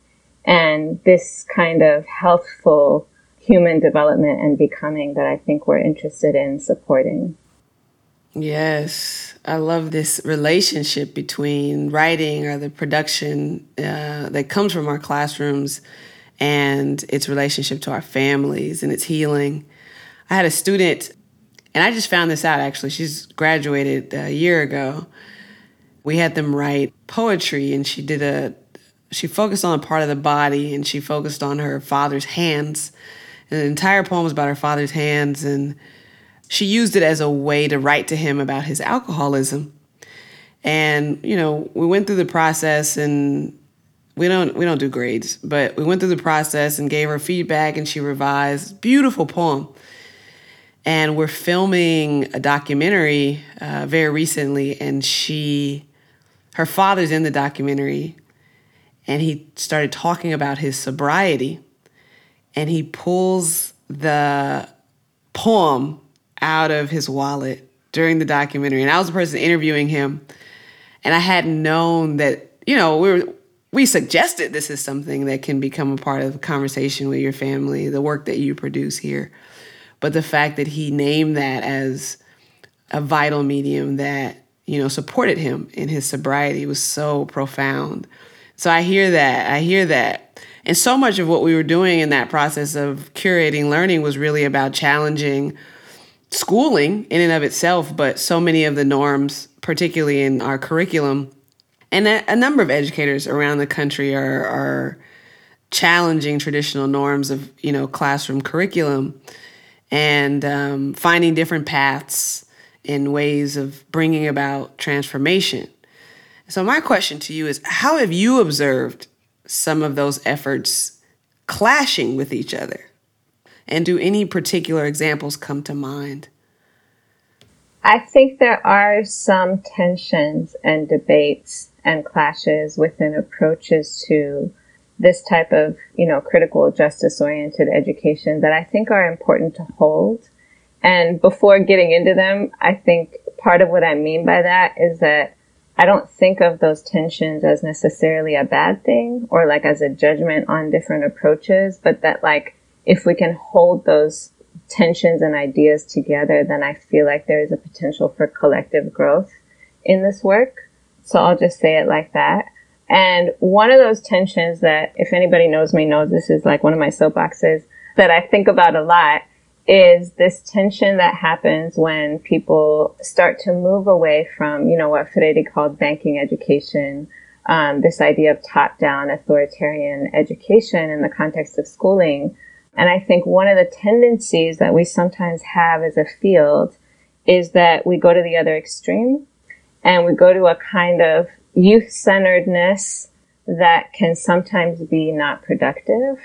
Speaker 6: and this kind of healthful human development and becoming that I think we're interested in supporting.
Speaker 5: Yes, I love this relationship between writing or the production uh, that comes from our classrooms and its relationship to our families and its healing. I had a student and I just found this out actually. She's graduated a year ago. We had them write poetry, and she did a, she focused on a part of the body and she focused on her father's hands. And the entire poem was about her father's hands, and she used it as a way to write to him about his alcoholism. And, you know, we went through the process, and we don't we don't do grades, but we went through the process and gave her feedback, and she revised. Beautiful poem. And we're filming a documentary uh, very recently, and she, her father's in the documentary, and he started talking about his sobriety, and he pulls the poem out of his wallet during the documentary, and I was the person interviewing him, and I hadn't known that you know we were we suggested this is something that can become a part of a conversation with your family, the work that you produce here. But the fact that he named that as a vital medium that, you know, supported him in his sobriety was so profound. So I hear that. I hear that. And so much of what we were doing in that process of curating learning was really about challenging schooling in and of itself, but so many of the norms, particularly in our curriculum, and a, a number of educators around the country are, are challenging traditional norms of you know classroom curriculum and um, finding different paths and ways of bringing about transformation. So my question to you is how have you observed some of those efforts clashing with each other? And do any particular examples come to mind?
Speaker 6: I think there are some tensions and debates and clashes within approaches to this type of, you know, critical justice oriented education that I think are important to hold. And before getting into them, I think part of what I mean by that is that I don't think of those tensions as necessarily a bad thing or like as a judgment on different approaches, but that like if we can hold those tensions and ideas together, then I feel like there is a potential for collective growth in this work. So I'll just say it like that. And one of those tensions that, if anybody knows me, knows this is like one of my soapboxes that I think about a lot is this tension that happens when people start to move away from, you know, what Freire called banking education, um, this idea of top-down authoritarian education in the context of schooling. And I think one of the tendencies that we sometimes have as a field is that we go to the other extreme and we go to a kind of youth centeredness that can sometimes be not productive.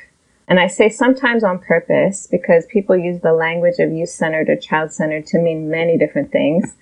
Speaker 6: And I say sometimes on purpose because people use the language of youth centered or child centered to mean many different things.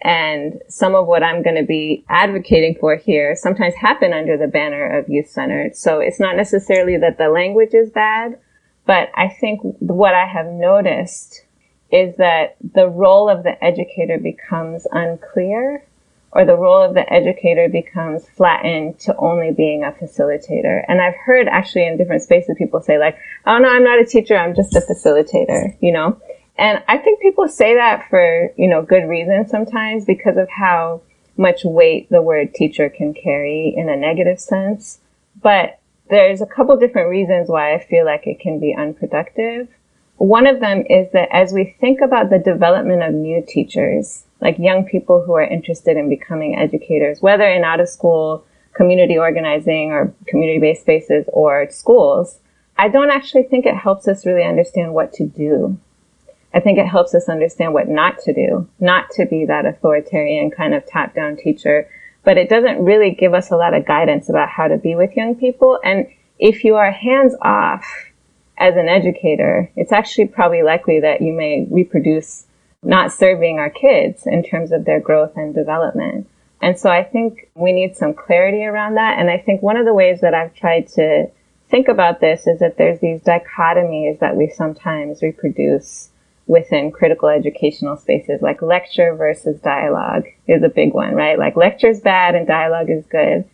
Speaker 6: And some of what I'm going to be advocating for here sometimes happen under the banner of youth centered. So it's not necessarily that the language is bad, but I think what I have noticed is that the role of the educator becomes unclear or the role of the educator becomes flattened to only being a facilitator. And I've heard actually in different spaces people say like, oh no, I'm not a teacher, I'm just a facilitator, you know? And I think people say that for, you know, good reason sometimes because of how much weight the word teacher can carry in a negative sense. But there's a couple different reasons why I feel like it can be unproductive. One of them is that as we think about the development of new teachers, like young people who are interested in becoming educators, whether in out of school, community organizing or community based spaces or schools, I don't actually think it helps us really understand what to do. I think it helps us understand what not to do, not to be that authoritarian kind of top down teacher, but it doesn't really give us a lot of guidance about how to be with young people. And if you are hands off as an educator, it's actually probably likely that you may reproduce not serving our kids in terms of their growth and development. And so I think we need some clarity around that. And I think one of the ways that I've tried to think about this is that there's these dichotomies that we sometimes reproduce within critical educational spaces, like lecture versus dialogue is a big one, right? Like lecture is bad and dialogue is good.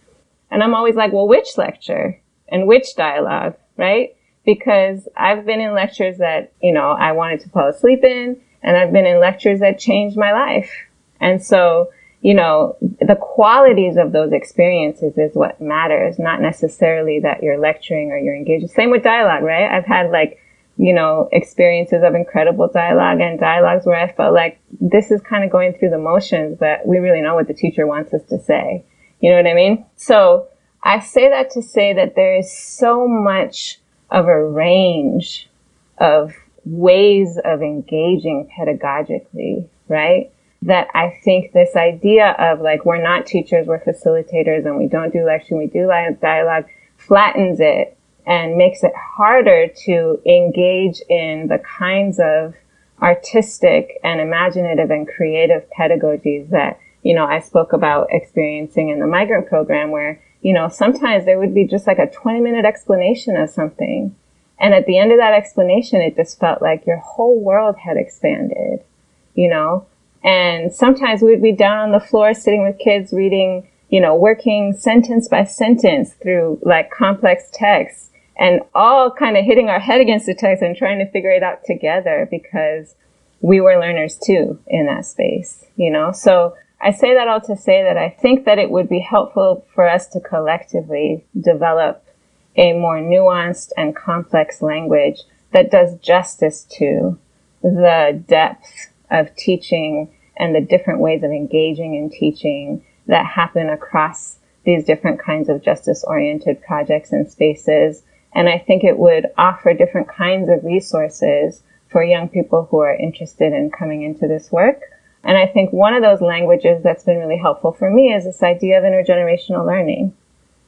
Speaker 6: And I'm always like, well, which lecture and which dialogue, right? Because I've been in lectures that, you know, I wanted to fall asleep in and I've been in lectures that changed my life. And so, you know, the qualities of those experiences is what matters, not necessarily that you're lecturing or you're engaging. Same with dialogue, right? I've had like, you know, experiences of incredible dialogue and dialogues where I felt like this is kind of going through the motions, but we really know what the teacher wants us to say. You know what I mean? So I say that to say that there is so much of a range of ways of engaging pedagogically, right? That I think this idea of like, we're not teachers, we're facilitators and we don't do lecture, we do dialogue flattens it and makes it harder to engage in the kinds of artistic and imaginative and creative pedagogies that, you know, I spoke about experiencing in the migrant program where, you know, sometimes there would be just like a 20 minute explanation of something. And at the end of that explanation, it just felt like your whole world had expanded, you know? And sometimes we'd be down on the floor sitting with kids reading, you know, working sentence by sentence through like complex texts and all kind of hitting our head against the text and trying to figure it out together because we were learners too in that space, you know? So I say that all to say that I think that it would be helpful for us to collectively develop a more nuanced and complex language that does justice to the depth of teaching and the different ways of engaging in teaching that happen across these different kinds of justice oriented projects and spaces and I think it would offer different kinds of resources for young people who are interested in coming into this work. And I think one of those languages that's been really helpful for me is this idea of intergenerational learning.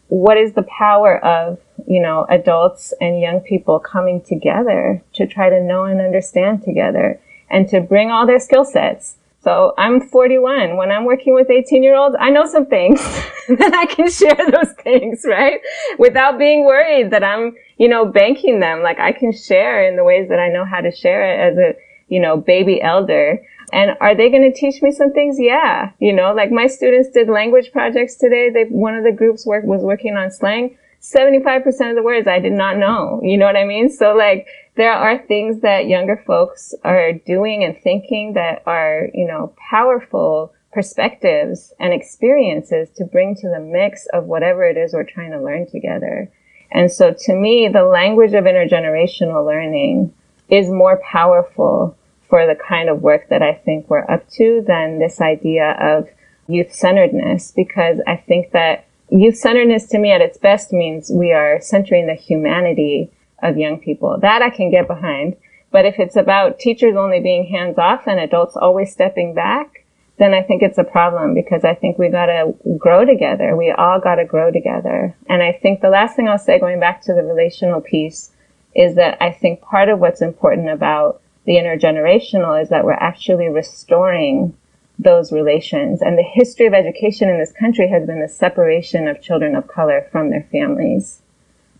Speaker 6: What is the power of, you know, adults and young people coming together to try to know and understand together and to bring all their skill sets so I'm 41. When I'm working with 18 year olds, I know some things [laughs] that I can share those things, right? Without being worried that I'm, you know, banking them. Like I can share in the ways that I know how to share it as a, you know, baby elder. And are they going to teach me some things? Yeah. You know, like my students did language projects today. They, one of the groups work, was working on slang. 75% of the words I did not know. You know what I mean? So like, there are things that younger folks are doing and thinking that are, you know, powerful perspectives and experiences to bring to the mix of whatever it is we're trying to learn together. And so to me, the language of intergenerational learning is more powerful for the kind of work that I think we're up to than this idea of youth centeredness, because I think that youth centeredness to me at its best means we are centering the humanity of young people. That I can get behind. But if it's about teachers only being hands off and adults always stepping back, then I think it's a problem because I think we gotta grow together. We all gotta grow together. And I think the last thing I'll say going back to the relational piece is that I think part of what's important about the intergenerational is that we're actually restoring those relations. And the history of education in this country has been the separation of children of color from their families.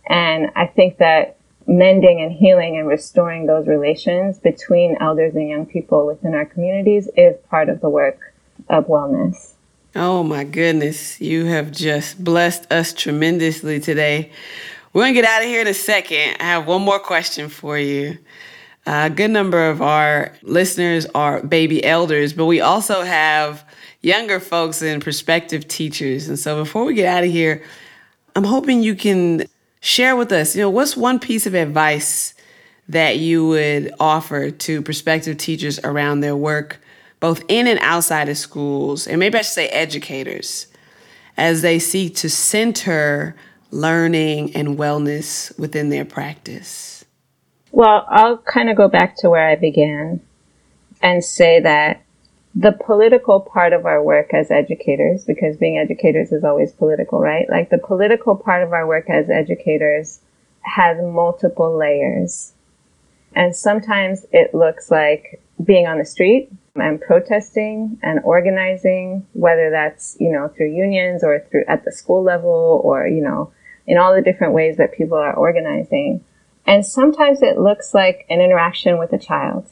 Speaker 6: And I think that mending and healing and restoring those relations between elders and young people within our communities is part of the work of wellness.
Speaker 5: Oh my goodness, you have just blessed us tremendously today. We're going to get out of here in a second. I have one more question for you. A good number of our listeners are baby elders, but we also have younger folks and prospective teachers. And so before we get out of here, I'm hoping you can share with us, you know, what's one piece of advice that you would offer to prospective teachers around their work, both in and outside of schools, and maybe I should say educators, as they seek to center learning and wellness within their practice?
Speaker 6: Well, I'll kind of go back to where I began and say that the political part of our work as educators, because being educators is always political, right? Like the political part of our work as educators has multiple layers. And sometimes it looks like being on the street and protesting and organizing, whether that's, you know, through unions or through at the school level or, you know, in all the different ways that people are organizing. And sometimes it looks like an interaction with a child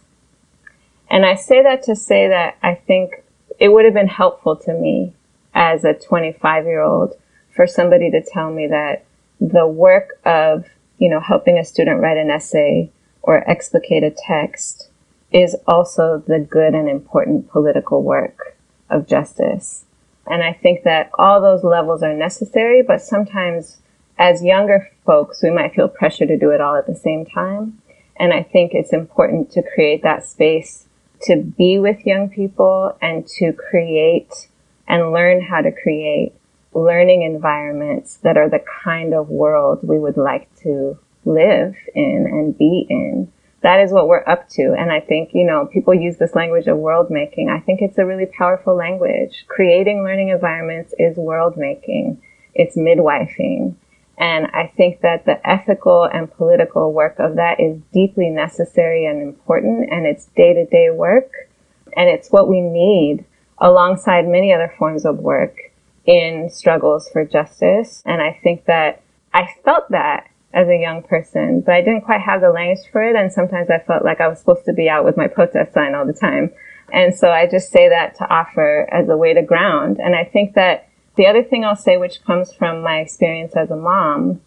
Speaker 6: and I say that to say that I think it would have been helpful to me as a 25 year old for somebody to tell me that the work of, you know, helping a student write an essay or explicate a text is also the good and important political work of justice. And I think that all those levels are necessary, but sometimes as younger folks, we might feel pressure to do it all at the same time. And I think it's important to create that space to be with young people and to create and learn how to create learning environments that are the kind of world we would like to live in and be in. That is what we're up to. And I think, you know, people use this language of world making. I think it's a really powerful language. Creating learning environments is world making. It's midwifing. And I think that the ethical and political work of that is deeply necessary and important, and it's day to day work, and it's what we need alongside many other forms of work in struggles for justice. And I think that I felt that as a young person, but I didn't quite have the language for it. And sometimes I felt like I was supposed to be out with my protest sign all the time. And so I just say that to offer as a way to ground. And I think that the other thing I'll say, which comes from my experience as a mom,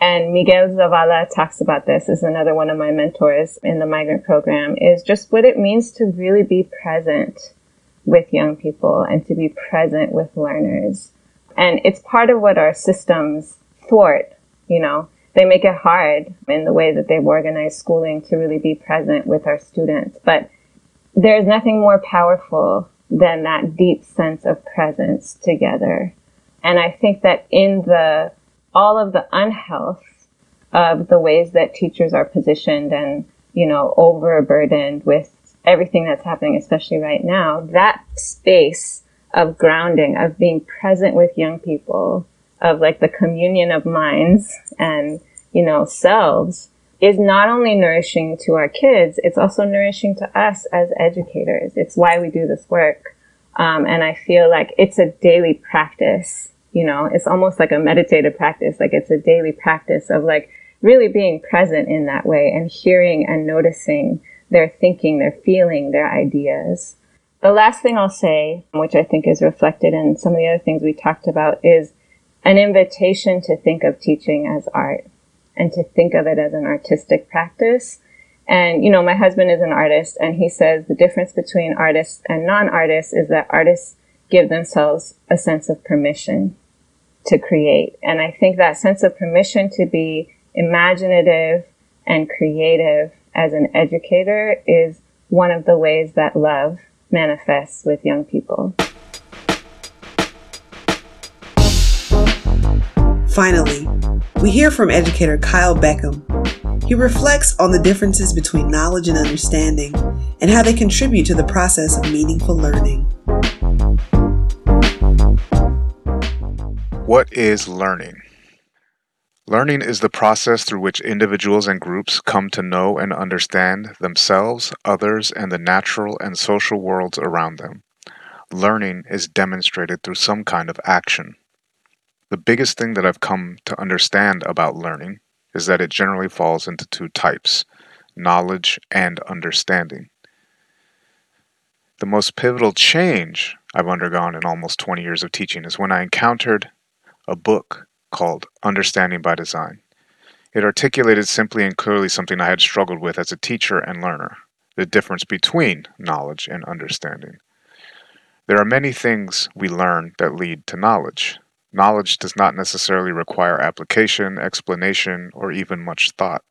Speaker 6: and Miguel Zavala talks about this, is another one of my mentors in the migrant program, is just what it means to really be present with young people and to be present with learners. And it's part of what our systems thwart, you know. They make it hard in the way that they've organized schooling to really be present with our students. But there's nothing more powerful than that deep sense of presence together. And I think that in the, all of the unhealth of the ways that teachers are positioned and, you know, overburdened with everything that's happening, especially right now, that space of grounding, of being present with young people, of like the communion of minds and, you know, selves is not only nourishing to our kids, it's also nourishing to us as educators. It's why we do this work. Um, and I feel like it's a daily practice, you know, it's almost like a meditative practice. Like it's a daily practice of like really being present in that way and hearing and noticing their thinking, their feeling, their ideas. The last thing I'll say, which I think is reflected in some of the other things we talked about, is an invitation to think of teaching as art and to think of it as an artistic practice. And, you know, my husband is an artist and he says the difference between artists and non-artists is that artists give themselves a sense of permission to create. And I think that sense of permission to be imaginative and creative as an educator is one of the ways that love manifests with young people.
Speaker 5: Finally, we hear from educator Kyle Beckham. He reflects on the differences between knowledge and understanding and how they contribute to the process of meaningful learning.
Speaker 7: What is learning? Learning is the process through which individuals and groups come to know and understand themselves, others, and the natural and social worlds around them. Learning is demonstrated through some kind of action. The biggest thing that I've come to understand about learning is that it generally falls into two types knowledge and understanding. The most pivotal change I've undergone in almost 20 years of teaching is when I encountered a book called Understanding by Design. It articulated simply and clearly something I had struggled with as a teacher and learner the difference between knowledge and understanding. There are many things we learn that lead to knowledge. Knowledge does not necessarily require application, explanation, or even much thought.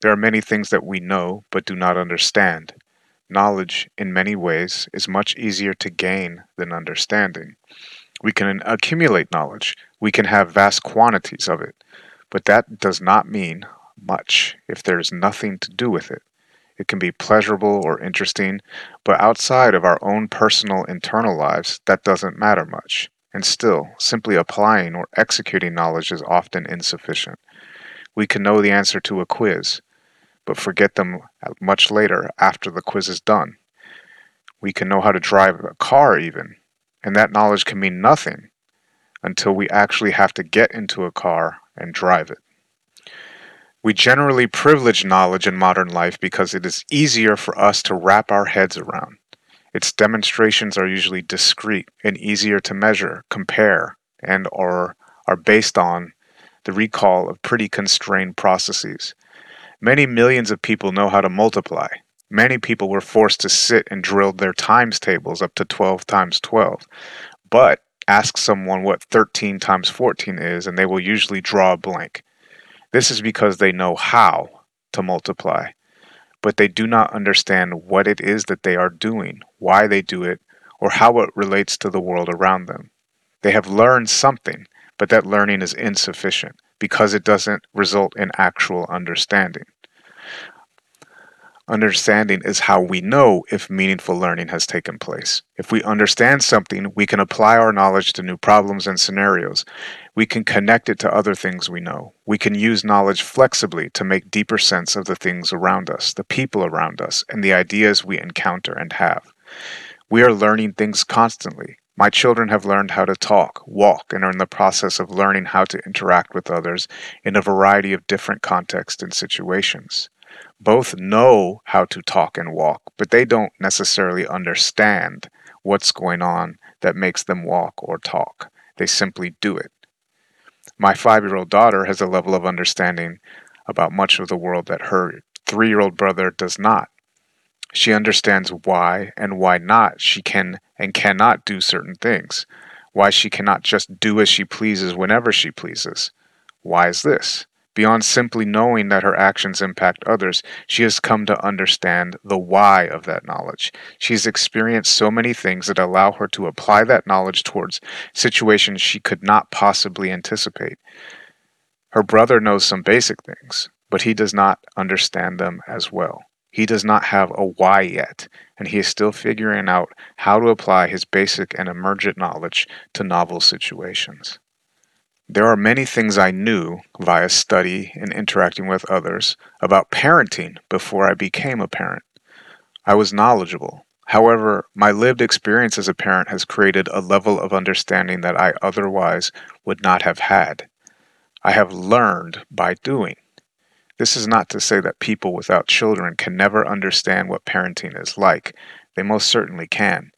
Speaker 7: There are many things that we know but do not understand. Knowledge, in many ways, is much easier to gain than understanding. We can accumulate knowledge, we can have vast quantities of it, but that does not mean much if there is nothing to do with it. It can be pleasurable or interesting, but outside of our own personal internal lives, that doesn't matter much. And still, simply applying or executing knowledge is often insufficient. We can know the answer to a quiz, but forget them much later after the quiz is done. We can know how to drive a car, even, and that knowledge can mean nothing until we actually have to get into a car and drive it. We generally privilege knowledge in modern life because it is easier for us to wrap our heads around. Its demonstrations are usually discrete and easier to measure, compare, and or are based on the recall of pretty constrained processes. Many millions of people know how to multiply. Many people were forced to sit and drill their times tables up to 12 times 12. But Ask someone what 13 times 14 is, and they will usually draw a blank. This is because they know how to multiply, but they do not understand what it is that they are doing, why they do it, or how it relates to the world around them. They have learned something, but that learning is insufficient because it doesn't result in actual understanding. Understanding is how we know if meaningful learning has taken place. If we understand something, we can apply our knowledge to new problems and scenarios. We can connect it to other things we know. We can use knowledge flexibly to make deeper sense of the things around us, the people around us, and the ideas we encounter and have. We are learning things constantly. My children have learned how to talk, walk, and are in the process of learning how to interact with others in a variety of different contexts and situations both know how to talk and walk, but they don't necessarily understand what's going on that makes them walk or talk. They simply do it. My five year old daughter has a level of understanding about much of the world that her three year old brother does not. She understands why and why not she can and cannot do certain things, why she cannot just do as she pleases whenever she pleases. Why is this? Beyond simply knowing that her actions impact others, she has come to understand the why of that knowledge. She has experienced so many things that allow her to apply that knowledge towards situations she could not possibly anticipate. Her brother knows some basic things, but he does not understand them as well. He does not have a why yet, and he is still figuring out how to apply his basic and emergent knowledge to novel situations. There are many things I knew via study and interacting with others about parenting before I became a parent. I was knowledgeable. However, my lived experience as a parent has created a level of understanding that I otherwise would not have had. I have learned by doing. This is not to say that people without children can never understand what parenting is like. They most certainly can.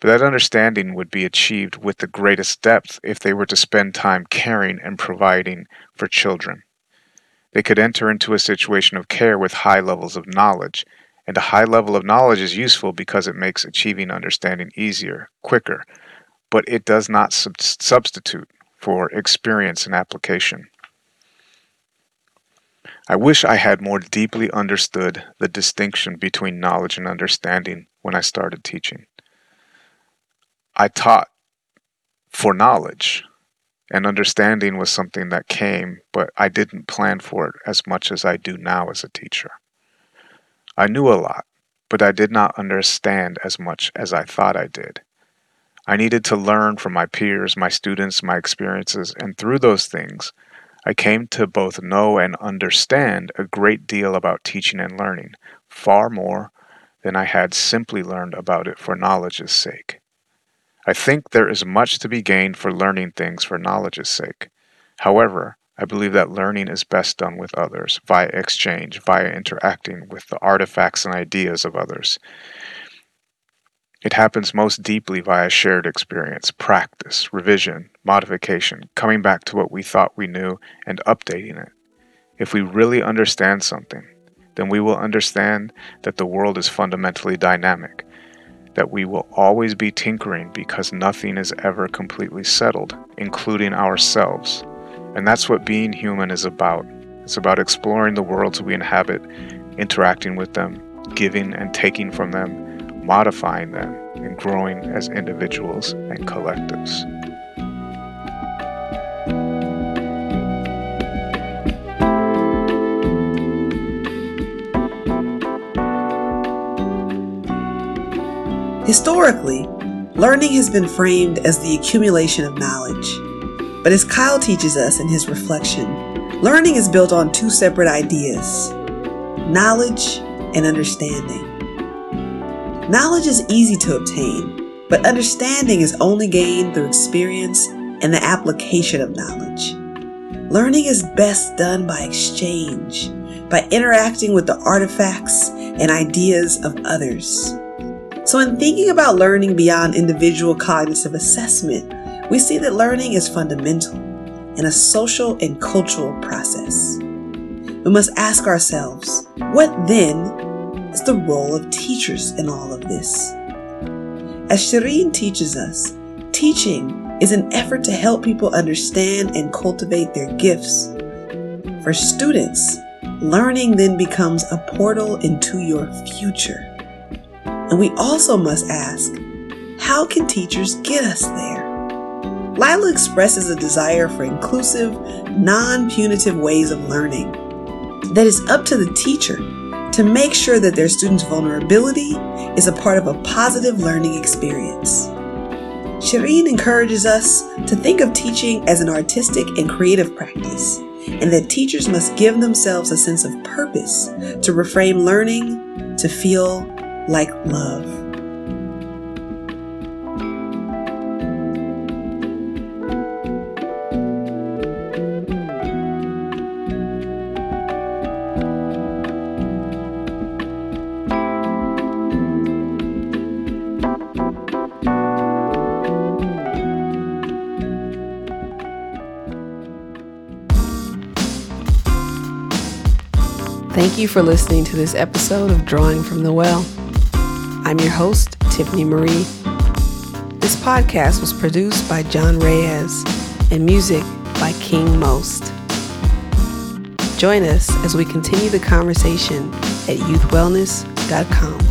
Speaker 7: But that understanding would be achieved with the greatest depth if they were to spend time caring and providing for children. They could enter into a situation of care with high levels of knowledge, and a high level of knowledge is useful because it makes achieving understanding easier, quicker, but it does not sub- substitute for experience and application. I wish I had more deeply understood the distinction between knowledge and understanding when I started teaching. I taught for knowledge and understanding was something that came, but I didn't plan for it as much as I do now as a teacher. I knew a lot, but I did not understand as much as I thought I did. I needed to learn from my peers, my students, my experiences, and through those things, I came to both know and understand a great deal about teaching and learning, far more than I had simply learned about it for knowledge's sake. I think there is much to be gained for learning things for knowledge's sake. However, I believe that learning is best done with others, via exchange, via interacting with the artifacts and ideas of others. It happens most deeply via shared experience, practice, revision, modification, coming back to what we thought we knew and updating it. If we really understand something, then we will understand that the world is fundamentally dynamic that we will always be tinkering because nothing is ever completely settled, including ourselves. And that's what being human is about. It's about exploring the worlds we inhabit, interacting with them, giving and taking from them, modifying them, and growing as individuals and collectives.
Speaker 3: Historically, learning has been framed as the accumulation of knowledge. But as Kyle teaches us in his reflection, learning is built on two separate ideas knowledge and understanding. Knowledge is easy to obtain, but understanding is only gained through experience and the application of knowledge. Learning is best done by exchange, by interacting with the artifacts and ideas of others. So, in thinking about learning beyond individual cognitive assessment, we see that learning is fundamental and a social and cultural process. We must ask ourselves, what then is the role of teachers in all of this? As Shirin teaches us, teaching is an effort to help people understand and cultivate their gifts. For students, learning then becomes a portal into your future. And we also must ask, how can teachers get us there? Lila expresses a desire for inclusive, non punitive ways of learning that is up to the teacher to make sure that their students' vulnerability is a part of a positive learning experience. Shirin encourages us to think of teaching as an artistic and creative practice, and that teachers must give themselves a sense of purpose to reframe learning to feel like love. Thank you for listening to this episode of Drawing from the Well. I'm your host, Tiffany Marie. This podcast was produced by John Reyes and music by King Most. Join us as we continue the conversation at youthwellness.com.